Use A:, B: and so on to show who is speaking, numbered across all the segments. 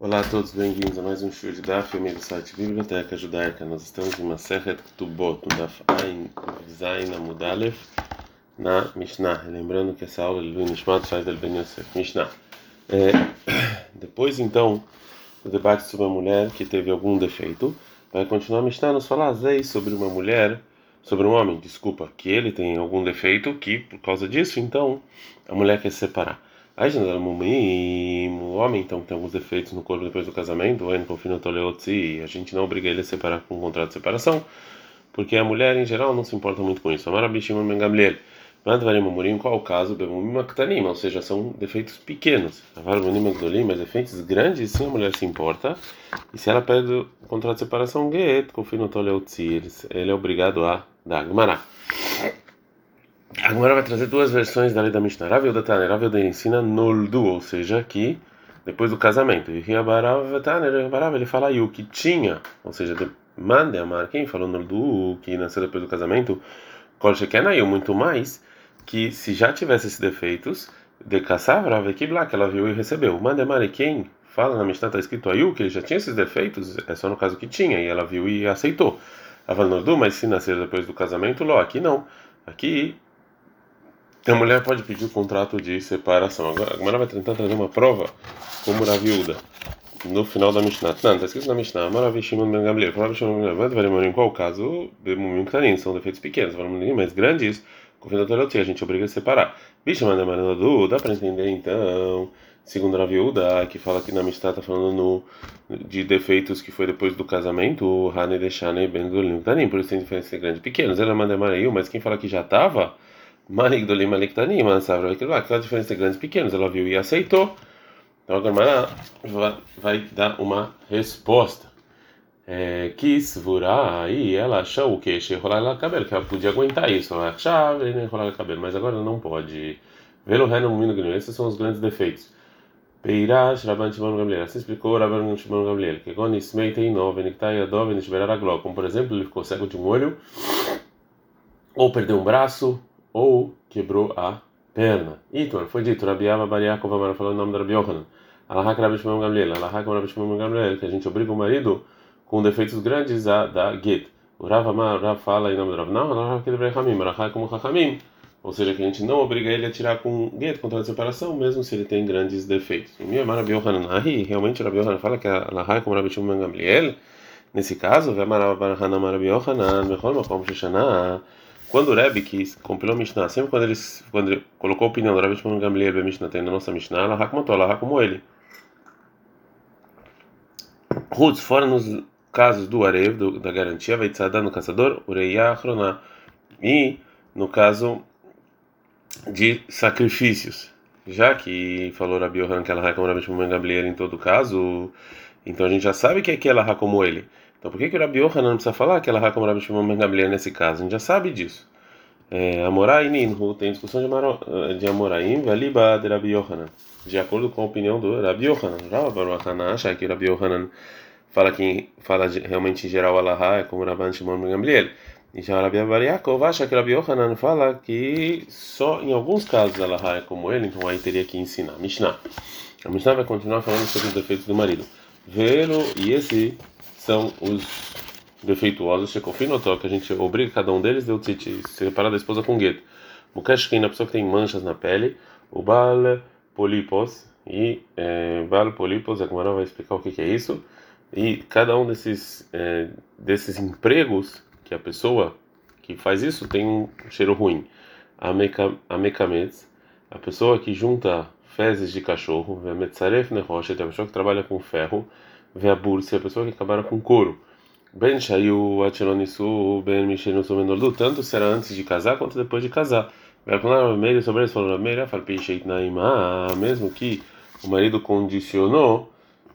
A: Olá a todos, bem-vindos a mais um show de Daf, filme do site Biblioteca Judaica. Nós estamos em Masechet Tubot, no Daf Ain Zain Amudalef, na Mishnah. Lembrando que essa aula do Nishmat faz del Ben Yosef. Mishnah. É, depois, então, do debate sobre a mulher que teve algum defeito, vai continuar a Mishnah nos falar Zei sobre uma mulher, sobre um homem, desculpa, que ele tem algum defeito, que por causa disso, então, a mulher quer se separar. O homem então tem alguns defeitos no corpo depois do casamento, a gente não obriga ele a separar com um contrato de separação, porque a mulher em geral não se importa muito com isso. Amara Bishimon Ben Gamliel, em qual o caso? ou seja, são defeitos pequenos. Mas defeitos grandes, sim, a mulher se importa. E se ela pede o contrato de separação, ele é obrigado a dar. Gmará. Agora vai trazer duas versões da lei da Mishnah. Rav Yoda Taner, Rav Yoda ensina noldu, ou seja, que depois do casamento. E Riabarav ele fala o que tinha, ou seja, mande amar. Quem falou noldu, que nasceu depois do casamento, Kol Shekenayu, muito mais, que se já tivesse esses defeitos, de Kassav, que que ela viu e recebeu. Mande amar, quem fala na Mishnah, está escrito aí que ele já tinha esses defeitos, é só no caso que tinha, e ela viu e aceitou. Ela noldu, mas se nascer depois do casamento, Ló, aqui não. Aqui a mulher pode pedir o contrato de separação. Agora, agora vai tentar trazer uma prova como a viúva no final da Mishnah. Não, está escrito na Mishnah. Maravishimon Ben Gamliel. Maravishimon Ben Gamliel. Em qual caso, Bemumim Ktanim, são defeitos pequenos. Mas grandes, o a gente obriga a separar. Bishman Demaradu, dá para entender então, segundo a viúva, que fala que na Mishnah está falando no, de defeitos que foi depois do casamento, Hane Deshane Ben Zulim Ktanim, por isso tem diferença grande e pequenos. Ela manda mas quem fala que já estava Malik Dolim Malik Tanim, Ansavra Aquela diferença de grandes e pequenos, ela viu e aceitou. Então a Gamara vai dar uma resposta. Quis vurar aí ela achou o que? Rolar ela cabelo, que ela podia aguentar isso. Ela achava e rolar cabelo, mas agora não pode. Velo Renan Mino esses são os grandes defeitos. Peirash Rabban Shimon Gamliel. Assim explicou Rabban Shimon Gamliel. Que quando Ismei tem nove, Niktai Adov, Nishberar Aglo. Como por exemplo, ele ficou cego de um olho, ou perdeu um braço, ou quebrou a perna. Itor, foi dito, Rabiava Bariakov Amara falou o nome da Rabi Yohanan. Alahak Rabi Shimon Gamliel, Alahak Rabi Shimon Gamliel, que a gente obriga o marido com defeitos grandes a dar get. O Rav Amar, Rav fala em nome do Rav, não, Alahak Debrei Hamim, Alahak como Hachamim. Ou seja, que a gente não obriga ele a tirar com get, contra a separação, mesmo se ele tem grandes defeitos. O meu Rabi realmente Rabi Yohanan fala que Alahak como Rabi Shimon Gamliel, nesse caso, Vemarav Barhanan Rabi Yohanan, Mechol Makom Shoshanah, quando o Rebbe, que compilou a Mishnah, sempre quando ele, quando ele colocou a opinião do Rebbe Shimon Gamliel e Mishnah tem na nossa Mishnah, ela matou, ela como ele. Rutz, fora nos casos do Arev, do, da garantia, vai tzadar no caçador, Ureia Achroná. E no caso de sacrifícios. Já que falou Rabi Yohan que ela como Rebbe Shimon Gamliel em todo caso, então a gente já sabe que é que ela como ele. Então por que, que o Rabi Yohanan precisa falar que ela é como Rabi Shimon Ben Gamliel nesse caso? A gente já sabe disso. É, Amorai Ninhu, tem discussão de, de Amoraim, Valiba de Rabi Yohanan. De acordo com a opinião do Rabi Yohanan. Rabi Baruch acha que o Rabi Yohanan fala que fala de, realmente em geral Allah é como Rabi Shimon Ben Gamliel. E já Rabi Bariakov acha que Rabi Yohanan fala que só em alguns casos Allah é como ele, então aí teria que ensinar. Mishnah. A Mishnah vai continuar falando sobre os defeitos do marido. Vê-lo e esse são os defeituosos, Shekofinoto, que a gente obriga cada um deles a se separar da esposa com gueto. Mukashkin, a pessoa que tem manchas na pele, o Bal Polipos, e é, Bal Polipos, a Gemara vai explicar o que, que, é isso. E cada um desses, é, desses empregos que a pessoa que faz isso tem um cheiro ruim. A Mekametz, a pessoa que junta fezes de cachorro, a pessoa que trabalha com ferro, ver a bursa, a pessoa que acabaram com couro. Ben Shayu Achelonisu, Ben Mishenu Menordu, tanto será antes de casar quanto depois de casar. Meio sobre eles falou mesmo que o marido condicionou,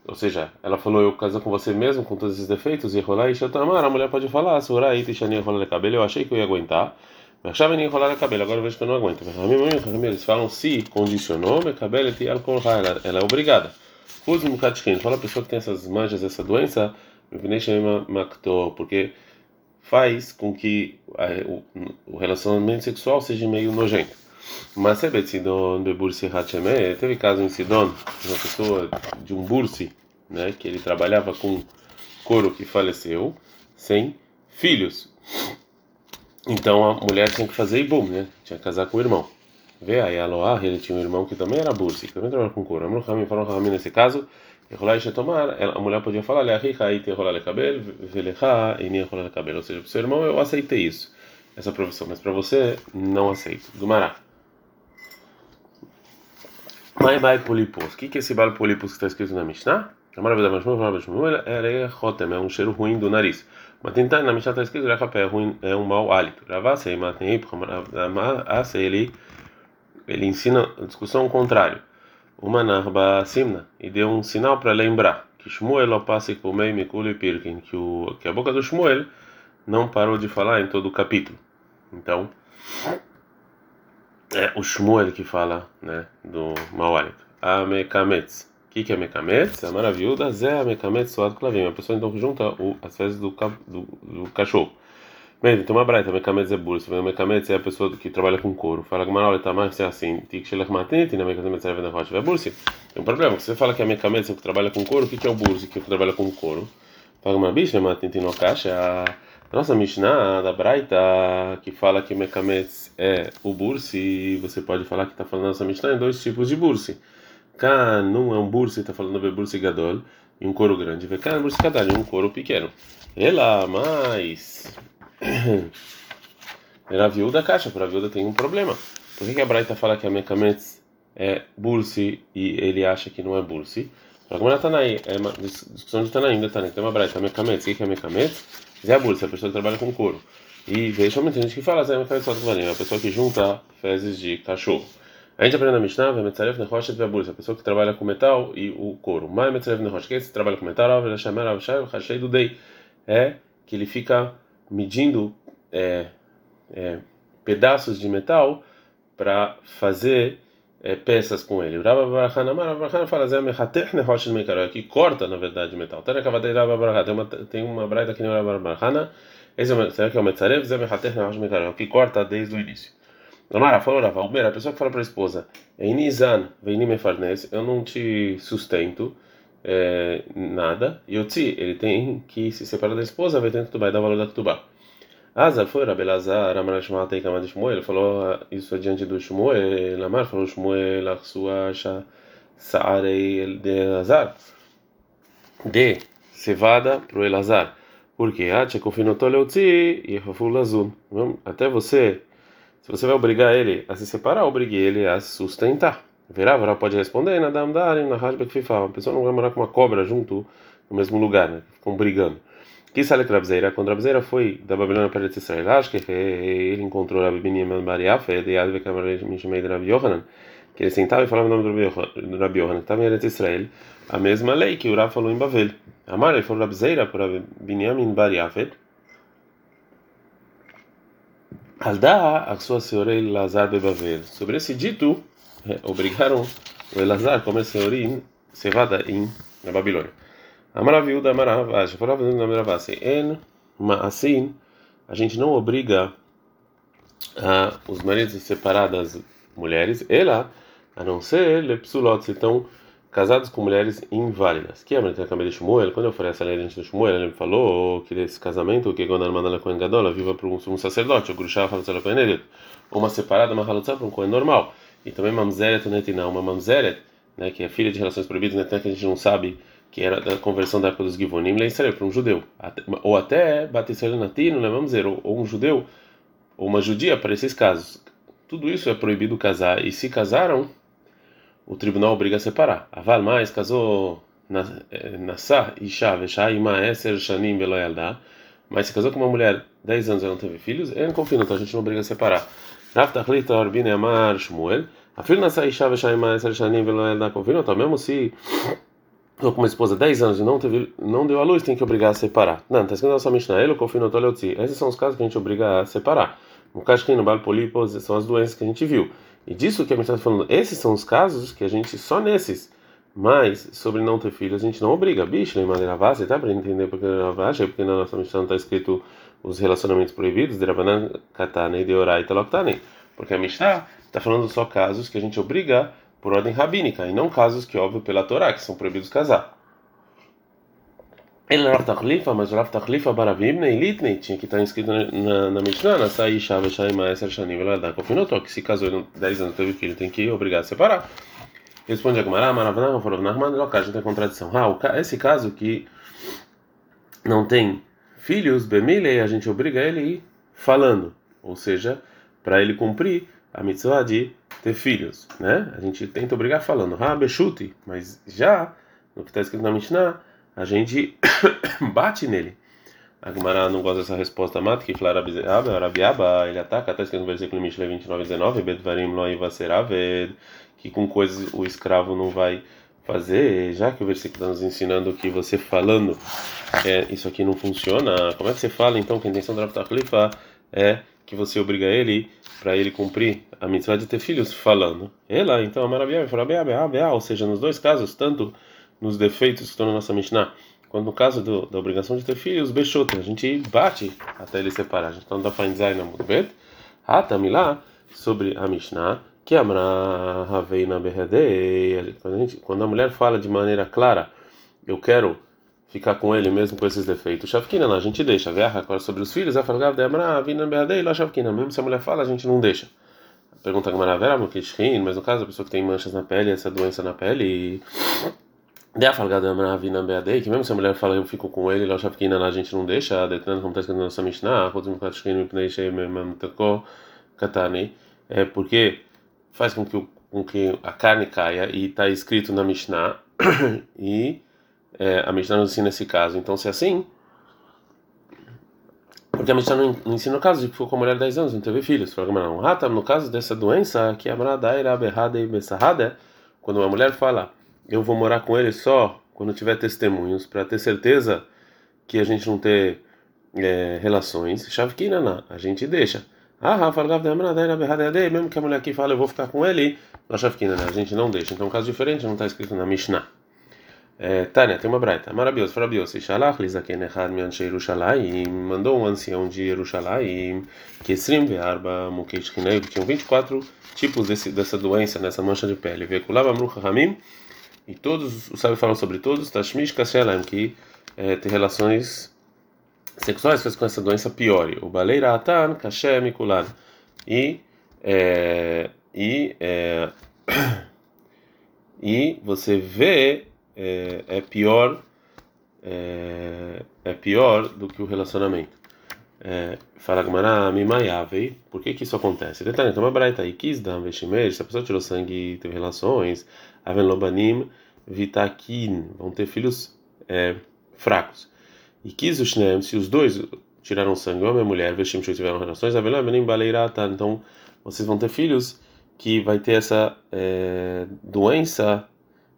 A: ou seja, ela falou eu caso com você mesmo com todos esses defeitos e rolar e a mulher pode falar, surar e tishani rolar cabelo, eu achei que eu ia aguentar. Mas achava nem rolar cabelo, agora eu vejo que eu não aguento. Eles falam se condicionou, meu cabelo ela é obrigada. Usa um Fala a pessoa que tem essas manchas, essa doença, porque faz com que o relacionamento sexual seja meio nojento. Mas é Sidon de Bursi Hacheme, teve caso em Sidon, uma pessoa de um Bursi né, que ele trabalhava com couro que faleceu, sem filhos. Então a mulher tinha que fazer ibum, né? Tinha que casar com o irmão. Vê aí, Aloah, ele tinha um irmão que também era bursi, que também trabalhava com couro. Amor Hamim falou Hamim nesse caso, Rolar e tomar, a mulher podia falar, Leahicha, aí te rolar cabelo, Velecha, e nem rolar cabelo. Ou seja, para o seu irmão eu aceitei isso, essa profissão, mas para você não aceito. Gumará. Mai Bai Polipos. O que é esse Bai Polipos que está escrito na Mishnah? Amar Abedar Mashmuel, Amar Mashmuel, é Rotem, é um cheiro ruim do nariz. Mas tentar na Mishnah está escrito, é ruim, é um mau hálito. Ravasei, Matei, Ravasei, ele, ele ensina a discussão contrário. Uma narba simna, e deu um sinal para lembrar que Shmuel passa por meio Mikul e Pirkin, que, o, que a boca do Shmuel não parou de falar em todo o capítulo. Então, é o Shmuel que fala né, do. A Mekametz. O que, que é Mekametz? A maravilha Zé a Mekametz suado clavim. A pessoa então junta o, as fezes do, do, do cachorro. Bem, tem uma braita, Mekametz é. Se Mekametz é a pessoa que trabalha com couro. Fala que olha, tá mais é assim. Tik shelech matente, na é na rocha. É bursi. Tem um problema. Você fala que a Mekametz é que trabalha com couro. O que, que é o bursi que trabalha com couro? Fala uma bicha, matente no caixa. A nossa Mishnah da Braita, que fala que Mekametz é o bursi, você pode falar que está falando nossa Mishnah em dois tipos de bursi. Cá não é um bursi, está falando de bursi gadol, e um couro grande. Vê cá é bursi gadol, um couro pequeno. Ela, mas. Era a viúva da caixa, para a viúva tem um problema. Por que, que a Braita fala que a Mekametz é bursi e ele acha que não é bursi? Como ela está aí, é uma discussão de Tanaim, tá Tanaim. Tem uma Braita, Mekametz, o que é Mekametz? Zé Bursa, a pessoa que trabalha com couro. E veja, tem gente que fala Zé Mekametz só a pessoa que junta fezes de cachorro. A gente aprende na Mishnah, Metzarev Nehoshet Vebursa, a pessoa que trabalha com metal e o couro. Mas Metzarev Nehoshet, é que trabalha com metal, Rav Shamer Rav Shai, Hashei do Dei, é que ele fica medindo é, é, pedaços de metal para fazer é, peças com ele. Rabba Barachana, Rabba Barachana fala Zé Mechatech Nehoshet Mekaroi, que corta na verdade metal. Tana Kavadei Rabba Barachana, tem uma, braita aqui no Rabba Barachana, esse é será que é o Metzarev? Zé Mechatech Nehoshet Mekaroi, que corta desde o início. Amara falou, Rava, a pessoa que fala para a esposa, Einizan, Veini Mefarnes, eu não te sustento é, nada, e Yotzi, ele tem que se separar da esposa, vai ter que dar valor da Ketubá. Azar foi Rabelazar, Amar Shmuel de Shmuel, falou isso adiante do Shmuel, Amar falou Shmuel, a sua Saarei de Azar, de cevada para o Elazar. Porque Ache confinotou Leutzi e Rafulazul. Até você, se você vai obrigar ele a se separar, obrigue ele a sustentar. Verá, Verá pode responder, Nadam Darim, Nahashbek Fifa. Uma pessoa não vai morar com uma cobra junto no mesmo lugar, né? Ficam brigando. Que sale Rabzeira? Quando Rabzeira foi da Babilônia para Israel, acho que ele encontrou Rabi Binyamin Bariaf, de Adve Kamarei Mishmei de Rabi Yohanan, que ele sentava e falava o nome do Rabi Yohanan, que estava em Eretz Israel, a mesma lei que Rav falou em Bavel. Amar, ele falou Rabzeira para Binyamin Bariaf, Aldá, a sua senhora Elazar de Bavel. Sobre esse dito, obrigaram o Elazar a comer senhorim cevada em na Babilônia. Amaraviuda Amaravasha, no Amaravasha, en assim, a gente não obriga a, os maridos separar das mulheres, ela, a não ser lepsulot, se estão casados com mulheres inválidas. Que é a Acabei de Shmuel, quando eu falei essa lei de Shmuel, ele me falou que esse casamento, que quando a irmã Cohen Gadola viva para um sacerdote, o Grushá Halutzah Cohen ou uma separada, uma Halutzah para um Cohen normal. E também Mamzeret Netinah, uma Mamzeret, né, que é filha de relações proibidas, né, que a gente não sabe que era da conversão da época dos Givonim, Israel, para um judeu. Ou até Batisrael Natino, né, dizer, ou um judeu, ou uma judia, para esses casos. Tudo isso é proibido casar. E se casaram, o tribunal obriga a separar. Aval mais casou Nassah, Isha, Veshá, Ima, Eser, Shanim, Beloyaldá. Mas se casou com uma mulher 10 anos e não teve filhos, não confia, então a gente não obriga a separar. Rav Tachlit, Arbine, Amar, Shmuel. Afil Nassah, Isha, Veshá, Ima, Eser, Shanim, Beloyaldá. Confia, então mesmo se estou com uma esposa 10 anos e não, teve, não deu a luz, tem que obrigar a separar. Não, está escrito na nossa Mishnah, ele, confino Esses são os casos que a gente obriga a separar. No Kashkin, no Balpolipos, são as doenças que a gente viu. E disso que a Mishnah está falando, esses são os casos que a gente, só nesses, mas sobre não ter filhos, a gente não obriga. Bicho, em maneira base, tá? Para entender porque é porque na nossa Mishnah não está escrito os relacionamentos proibidos, Katane Loktane. Porque a Mishnah está falando só casos que a gente obriga por ordem rabínica, e não casos que, óbvio, pela Torá, que são proibidos casar. Ele Rav Tachlifa, mas o Rav Tachlifa Baravimne e Litnei tinha que estar inscrito na, na, na Mishnah, na Saí Shava Shaima Eser Shanim Veladá Kofinoto, que se casou 10 anos teve filho, tem que obrigar a separar. Responde a Maravnama falou, Nahman, não, cara, tem contradição. Ah, esse caso que não tem filhos, Bemile, a gente obriga ele a ir falando, ou seja, para ele cumprir a mitzvah de ter filhos, né? A gente tenta obrigar falando, ah, Bechute, mas já no que está escrito na Mishnah, a gente bate nele. A não gosta dessa resposta mata, que fala Rabiaba, ele ataca, está escrito no versículo Mishnah 29, 19, Bedvarim lo ivaseraved, que com coisas o escravo não vai fazer, já que o versículo está nos ensinando que você falando é, isso aqui não funciona, como é que você fala então que a intenção do Rav é que você obriga ele para ele cumprir a mitzvah de ter filhos falando? Ela, então, a maravilha, ou seja, nos dois casos, tanto nos defeitos que estão na nossa Mishnah, quanto no caso do, da obrigação de ter filhos, bechota, a gente bate até ele separar. A gente está no Dafain Zain na Mudbet, Hatamilá, sobre a Mishnah, que Amra Haveina Behedei, quando, a mulher fala de maneira clara, eu quero ficar com ele mesmo com esses defeitos. Shavkina, não, a gente deixa. Verra agora sobre os filhos, ela fala, Amra Haveina Behedei, lá Shavkina, mesmo se a mulher fala, a gente não deixa. Pergunta a Gamara Vera, mas no caso a pessoa que tem manchas na pele, essa doença na pele, de a falgada Amravina Beadei, que mesmo se a mulher fala eu fico com ele, achava que a gente não deixa, detendo como está escrito na nossa Mishnah, é porque faz com que, o, com que a carne caia e está escrito na Mishnah e é, a Mishnah não ensina esse caso. Então, se é assim, porque a Mishnah não ensina o caso de que ficou com a mulher 10 anos, não teve filhos. Não, ah, tá, no caso dessa doença, que Berrada e quando uma mulher fala, eu vou morar com ele só quando tiver testemunhos, para ter certeza que a gente não ter é, relações. Shavkina, a gente deixa. Ah, mesmo que a mulher aqui fala, eu vou ficar com ele, a gente não deixa. Então, um caso diferente não está escrito na Mishnah. É, Tânia, tem uma braita. Maravilhoso, maravilhoso. Shalach Lizaken Echad Mianche Yerushalayim mandou um ancião de Yerushalayim que Esrim Ve'arba Mukesh Kinei que tinham 24 tipos desse, dessa doença, nessa mancha de pele. Ve'kulav Amru Hamim e todos os sábios falam sobre todos, Tashmish Kashelam, que é, ter relações sexuais faz com essa doença piore. O Baleira Atan Kashem Kulan. E, é, e, é, e você vê é, é pior é, é, pior do que o relacionamento. É, fala Gamara, Mimayave, por que que isso acontece? Detalhe, então, uma braita aí, quis dar um se a pessoa tirou sangue e teve relações, Aven Lobanim, Vitakin, vão ter filhos é, fracos. E quis os se os dois tiraram sangue, homem e mulher, Veshim tiveram relações, Aven Lobanim Baleirata, então vocês vão ter filhos que vai ter essa é, doença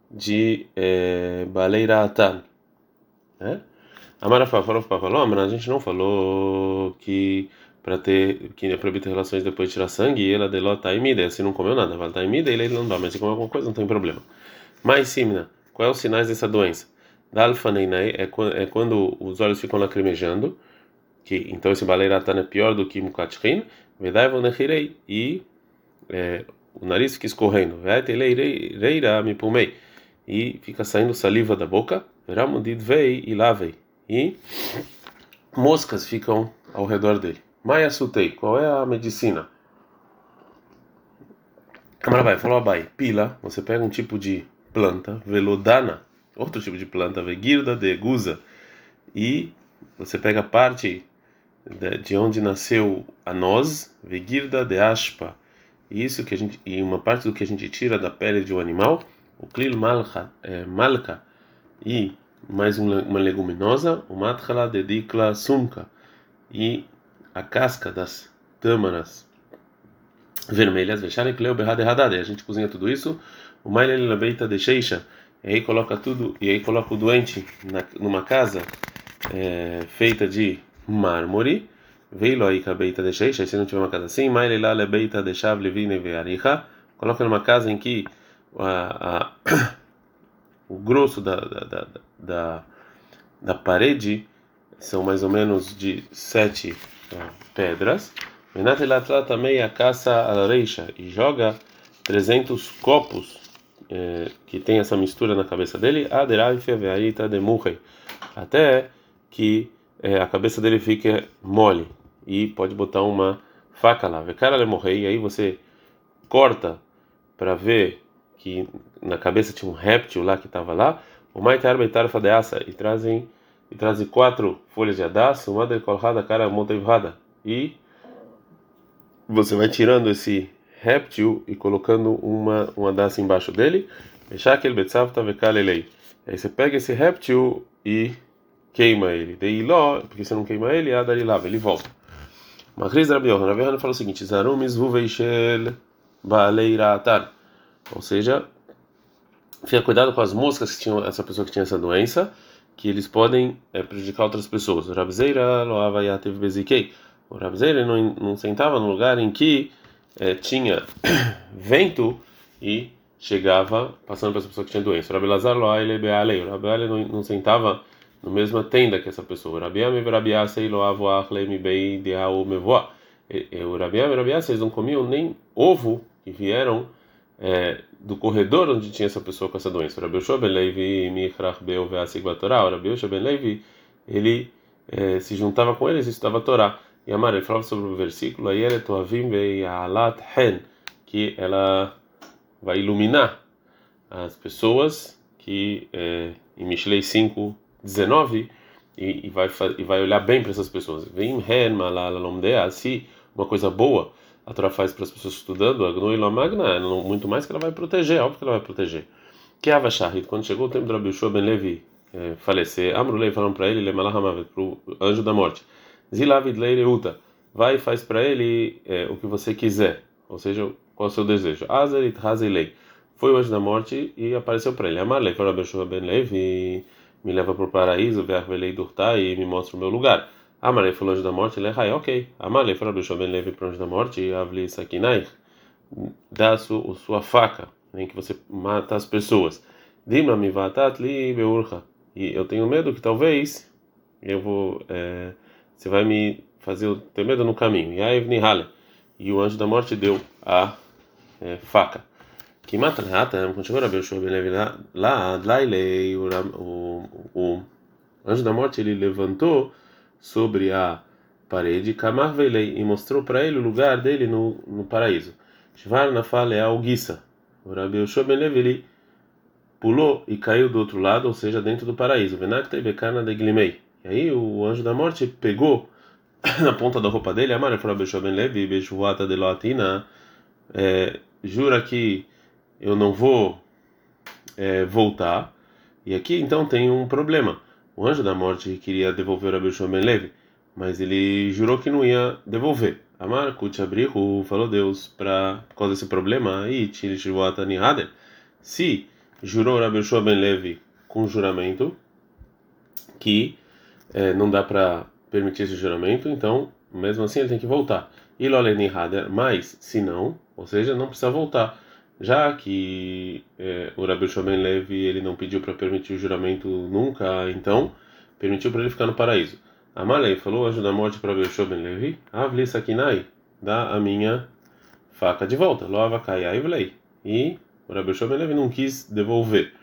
A: de é, Baleirata. Né? Amara falou, falou, mas a gente não falou que para ter que é proibido ter relações depois de tirar sangue e ela delota a imida, se não comeu nada, vai estar imida ele não dá, mas se comer alguma coisa não tem problema. Mas simna, quais os sinais dessa doença? Dalfaneinai é, é quando os olhos ficam lacrimejando, que então esse baleiratan é pior do que mukatchrin, vedai vonechirei e é, o nariz fica escorrendo, veiteleira me pulmei e fica saindo saliva da boca, ramudid vei e lavei e moscas ficam ao redor dele. Maia sutei, qual é a medicina? Câmara vai, falou Abai, pila, você pega um tipo de planta, velodana, outro tipo de planta, vegirda de guza, e você pega a parte de onde nasceu a noz, vegirda de aspa, isso que a gente e uma parte do que a gente tira da pele de um animal, o klil malka, é, malka. E mais uma leguminosa, o matchala de dikla sumka. E a casca das tâmaras vermelhas, a gente cozinha tudo isso, o maile beita de sheisha, e aí coloca tudo, e aí coloca o doente na, numa casa é, feita de mármore, veio aí beita de sheisha, se não tiver uma casa assim, maile la lebeita de shav levine vearicha, coloca numa casa em que a, a, o grosso da, da, da, da, parede são mais ou menos de sete pedras. também a caça areixa e joga 300 copos é, que tem essa mistura na cabeça dele. Até que é, a cabeça dele fique mole e pode botar uma faca lá. Cara, ele morrer e aí você corta para ver que na cabeça tinha um réptil lá que estava lá. O e trazem e trazem quatro folhas de adaço, uma de colrada cara motivada e você vai tirando esse réptil e colocando uma uma daça embaixo dele. Aí você pega esse réptil e queima ele. Daí ló, porque você não queima ele, a lava, ele volta. Macris Rabi Yohan, Rabi Yohan falou o seguinte: Zarum isvuveishel baleiratar. Ou seja, fica cuidado com as moscas que tinham essa pessoa que tinha essa doença, que eles podem é, prejudicar outras pessoas. Rabzeira loava yatev bezikei. O Rabzeira não, não sentava no lugar em que é, tinha vento e chegava passando para essa pessoa que tinha doença. O Rabelazar loaile bealei. O Rabelazar não, não sentava no mesma tenda que essa pessoa. O Rabiam e Rabiá sei loavo achlei bei deau mevoa. O Rabiam e Rabiá eles não comiam nem ovo que vieram é, do corredor onde tinha essa pessoa com essa doença. Rabi Yoshua ben Levi michrach beu ve'asig Torá. Rabi Yoshua ben Levi ele é, se juntava com eles e estudava a Torá. E Amar ele falava sobre o versículo hen que ela vai iluminar as pessoas que é, em Mishlei 5 19 e, e vai e vai olhar bem para essas pessoas. Vem hen se uma coisa boa a Torá faz para as pessoas estudando, a Magna, muito mais que ela vai proteger, óbvio que ela vai proteger. Que Ava quando chegou o tempo do Rabi Ben Levi é, falecer, Amrulei falaram para ele, Lemalahamavet, para o anjo da morte, Zilavid Leireuta, vai e faz para ele é, o que você quiser, ou seja, qual é o seu desejo. Azerit Hazilei. Foi o anjo da morte e apareceu para ele. Amarlei, falou Shua Ben Levi, me leva para o paraíso, Vervelei Durta e me mostra o meu lugar. Amalei falou anjo da morte, ele é ok. Amalei falou Bisho Ben Levi para anjo da morte, Avli Sakinai, dá sua, sua faca, em que você mata as pessoas. Dima mi vatat li beurcha. E eu tenho medo que talvez eu vou, é, você vai me fazer ter medo no caminho. E aí. E o anjo da morte deu a é, faca. Que mata rata, chegou a Levi lá, lá, lá o, anjo da morte ele levantou sobre a parede, Kamar Velei, e mostrou para ele o lugar dele no, no paraíso. Shvar Nafal é a Alguissa. O Rabi Yoshua Ben pulou e caiu do outro lado, ou seja, dentro do paraíso. Venakta e Bekana de Glimei. E aí o anjo da morte pegou na ponta da roupa dele, Amar Rabi Yoshua Ben Levi, Bejuata de Loatina, é, jura que eu não vou é, voltar. E aqui então tem um problema o anjo da morte queria devolver o Abishua Ben Levi, mas ele jurou que não ia devolver. Amar Kutchabrihu falou Deus para por causa desse problema aí, se jurou Rabi Yoshua Ben Levi com juramento que é, não dá para permitir esse juramento, então mesmo assim ele tem que voltar. E Loleni Hader, mas se não, ou seja, não precisa voltar, já que é, o Rabi Ben Levi ele não pediu para permitir o juramento nunca, então permitiu para ele ficar no paraíso. Amalei falou anjo da morte para Rabi Ben Levi, Avli Sakinai, dá a minha faca de volta, Loava Vlei. E o Rabi Ben Levi não quis devolver,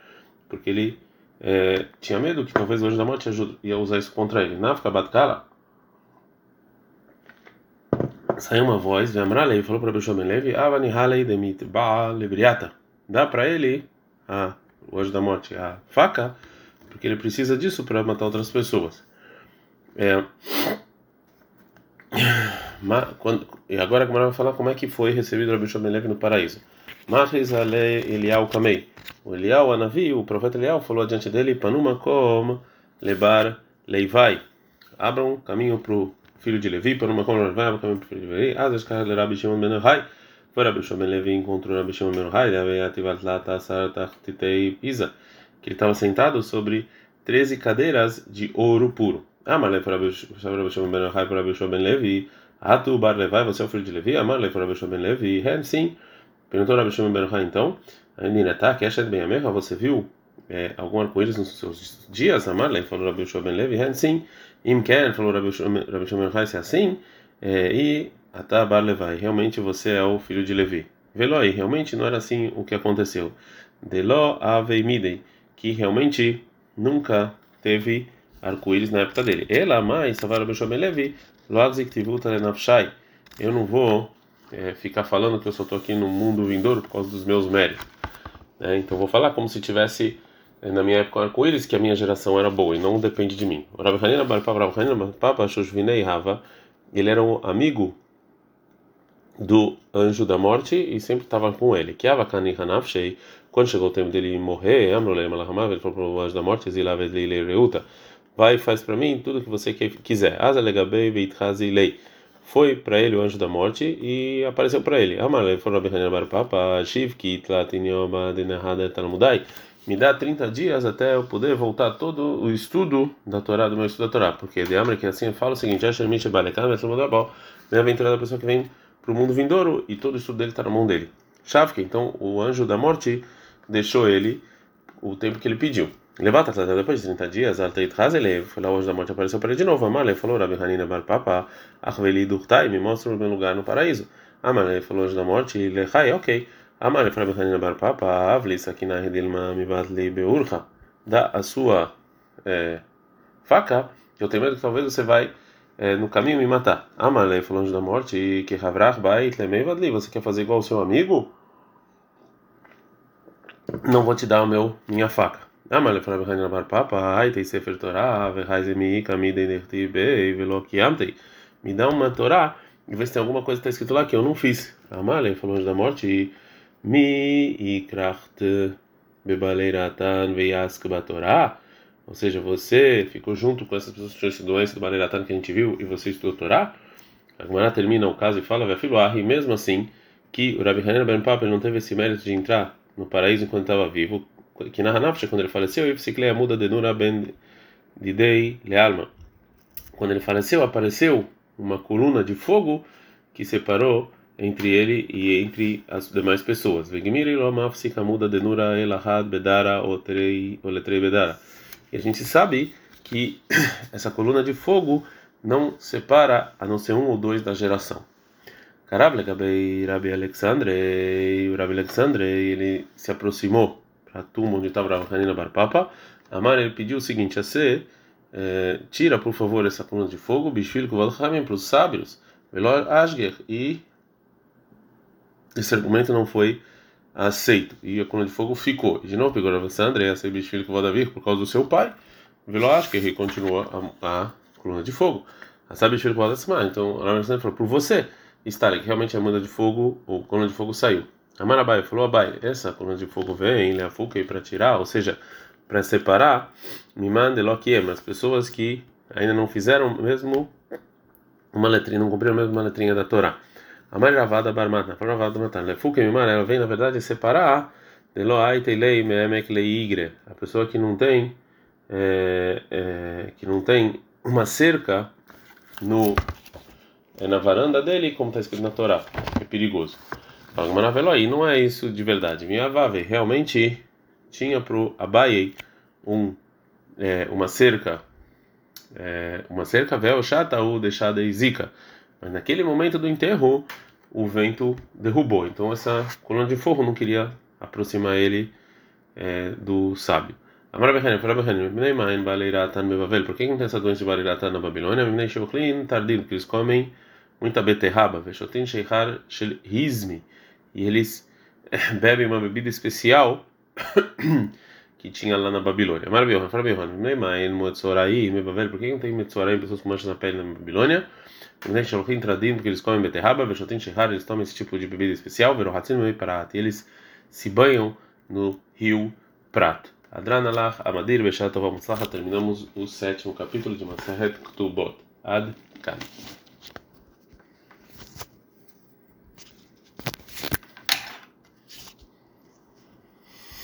A: porque ele é, tinha medo que talvez o anjo da morte ia usar isso contra ele. Nafka Batkala saiu uma voz, Vamralei, e falou para Bishom Levi, Avani Halei Demit Baal. Dá para ele, a, o anjo da morte, a faca, porque ele precisa disso para matar outras pessoas. É, ma, quando, e agora a vai falar como é que foi recebido Rabi Levi no paraíso. Mahis ale Elial Kamei. O Elial, a Navi, o profeta Elial, falou adiante dele, Panuma kom lebar leivai. Abram caminho para o filho de Levi, para uma como vai, caminho para o filho de Levi. Às vezes, Rabi Shimon ben Yochai. Foi Rabi Shimon ben Levi encontrou Rabi Shimon ben Yochai, deve ativar lá tassar tachtitei Isa, que ele estava sentado sobre 13 cadeiras de ouro puro. Mas foi Rabi Shimon ben Yochai para Rabi Shimon ben Levi. Atu bar Levai, você é o filho de Levi? Amar foi Rabi Shimon ben Levi. Sim. Perguntou Rabi Shimon ben então. Ainda tá, que acha bem a você viu é, algum arco-íris nos seus dias? Amar falou Rabi Shimon ben Levi. Sim. Imken, falou Rabi Shimon Ben se é assim, é, e Atabar Levai, realmente você é o filho de Levi. Veloi, realmente não era assim o que aconteceu. Deló Aveimidei, que realmente nunca teve arco-íris na época dele. Ela, mãe, Savara Beshomelevi, Loazik Tivuta Lenafshai. Eu não vou é, ficar falando que eu só estou aqui no mundo vindouro por causa dos meus méritos. É, então vou falar como se tivesse é, na minha época arco-íris que a minha geração era boa e não depende de mim. O Rava, ele era um amigo do anjo da morte e sempre estava com ele. Quando chegou o tempo dele morrer, Amrolei Malahamav, ele falou para o anjo da morte, Zilavedlei Reuta, vai faz para mim tudo que você quiser. Azalegabei Veithazi Lei. Foi para ele o anjo da morte e apareceu para ele. Amalei falou Rabi Hanina Bar Papa, Shiv me dá 30 dias até eu poder voltar todo o estudo da Torá, do meu estudo da Torá. Porque de Amra que assim fala o seguinte: Bem-aventurada a pessoa que vem para o mundo vindouro e todo o estudo dele está na mão dele. Shavke, então o anjo da morte deixou ele o tempo que ele pediu. Levanta depois de 30 dias, Alteit Hazelev, foi lá o anjo da morte apareceu para ele de novo. Amale falou: Rabi Hanina Bar Papa, Achveli Durtai, me mostra o meu lugar no paraíso. Amale falou: anjo da morte, Lechai, ok. Amar Efra Bechanina Bar Papa, Avli Sakina Redilma Mivatli Beurcha, dá a sua é, faca, eu tenho medo que talvez você vai é, no caminho me matar. Amale falando da morte, que Havrach Bait Lemei Vadli, você quer fazer igual o seu amigo? Não vou te dar o meu, minha faca. Amale falando Bechanina Bar Papa, Ai Tei Sefer Torah, Verhaizemi Kamidei Nerti Bei Velo Kiamtei, me dá uma Torá e vê se tem alguma coisa que está escrito lá que eu não fiz. Amale falando da morte Mi ikracht bebaleiratan veiask batorá. Ou seja, você ficou junto com essas pessoas que tinham essa doença do baleiratan que a gente viu e você estudou Torá? A Gemara termina o caso e fala, e mesmo assim, que o Rabi Hanan Ben Papa não teve esse mérito de entrar no paraíso enquanto estava vivo, que na Hanafsha, quando ele faleceu, Psicleia muda de Nura Ben Didei Lealma. Quando ele faleceu, apareceu uma coluna de fogo que separou entre ele e entre as demais pessoas. E a gente sabe que essa coluna de fogo não separa a não ser um ou dois da geração. Karab Rabi Alexandre, o Rabi Alexandre, ele se aproximou a tumba onde estava Rabi Hanina Bar Papa. Amar ele pediu o seguinte a ser tira por favor essa coluna de fogo, bishvil para os sábios, velor asger e esse argumento não foi aceito e a coluna de fogo ficou. E de novo pegou a Sandra e que Davi por causa do seu pai. Veloz que ele continua a, a coluna de fogo. A filho que semana. Então a Sandra falou por você estar que realmente a coluna de fogo, o coluna de fogo saiu. A Marabai falou Abai, essa coluna de fogo vem, ele afuca para tirar, ou seja, para separar, me mande loquiem, as pessoas que ainda não fizeram mesmo uma letrinha, não cumpriram mesmo uma letrinha da Torá. A mais ravada barmatna, para ravada matan. Lefuke mimar, ela vem na verdade separar de loai teilei meemek leigre. A pessoa que não tem é, é, que não tem uma cerca no é, na varanda dele, como está escrito na Torá, é perigoso. Aí, não é isso de verdade. Minha vave realmente tinha pro Abaye um é, uma cerca é, uma cerca véu chata ou deixada zica mas naquele momento do enterro, o vento derrubou. Então essa coluna de fogo não queria aproximar ele é, do sábio. Por que não tem essa doença de Baleiratan na Babilônia? Tardim, porque eles comem muita beterraba, Veshotin Sheihar Shel Hizmi, e eles é, bebem uma bebida especial que tinha lá na Babilônia. Maravilhoso, por que não tem Metzorai, pessoas com manchas na pele na Babilônia? porque eles comem beterraba, eles tomam esse tipo de bebida especial, e eles se banham no rio Prat. Adranalach, Amadir, Beshat, terminamos o sétimo capítulo de Masahet Ktubot. Ad Kan.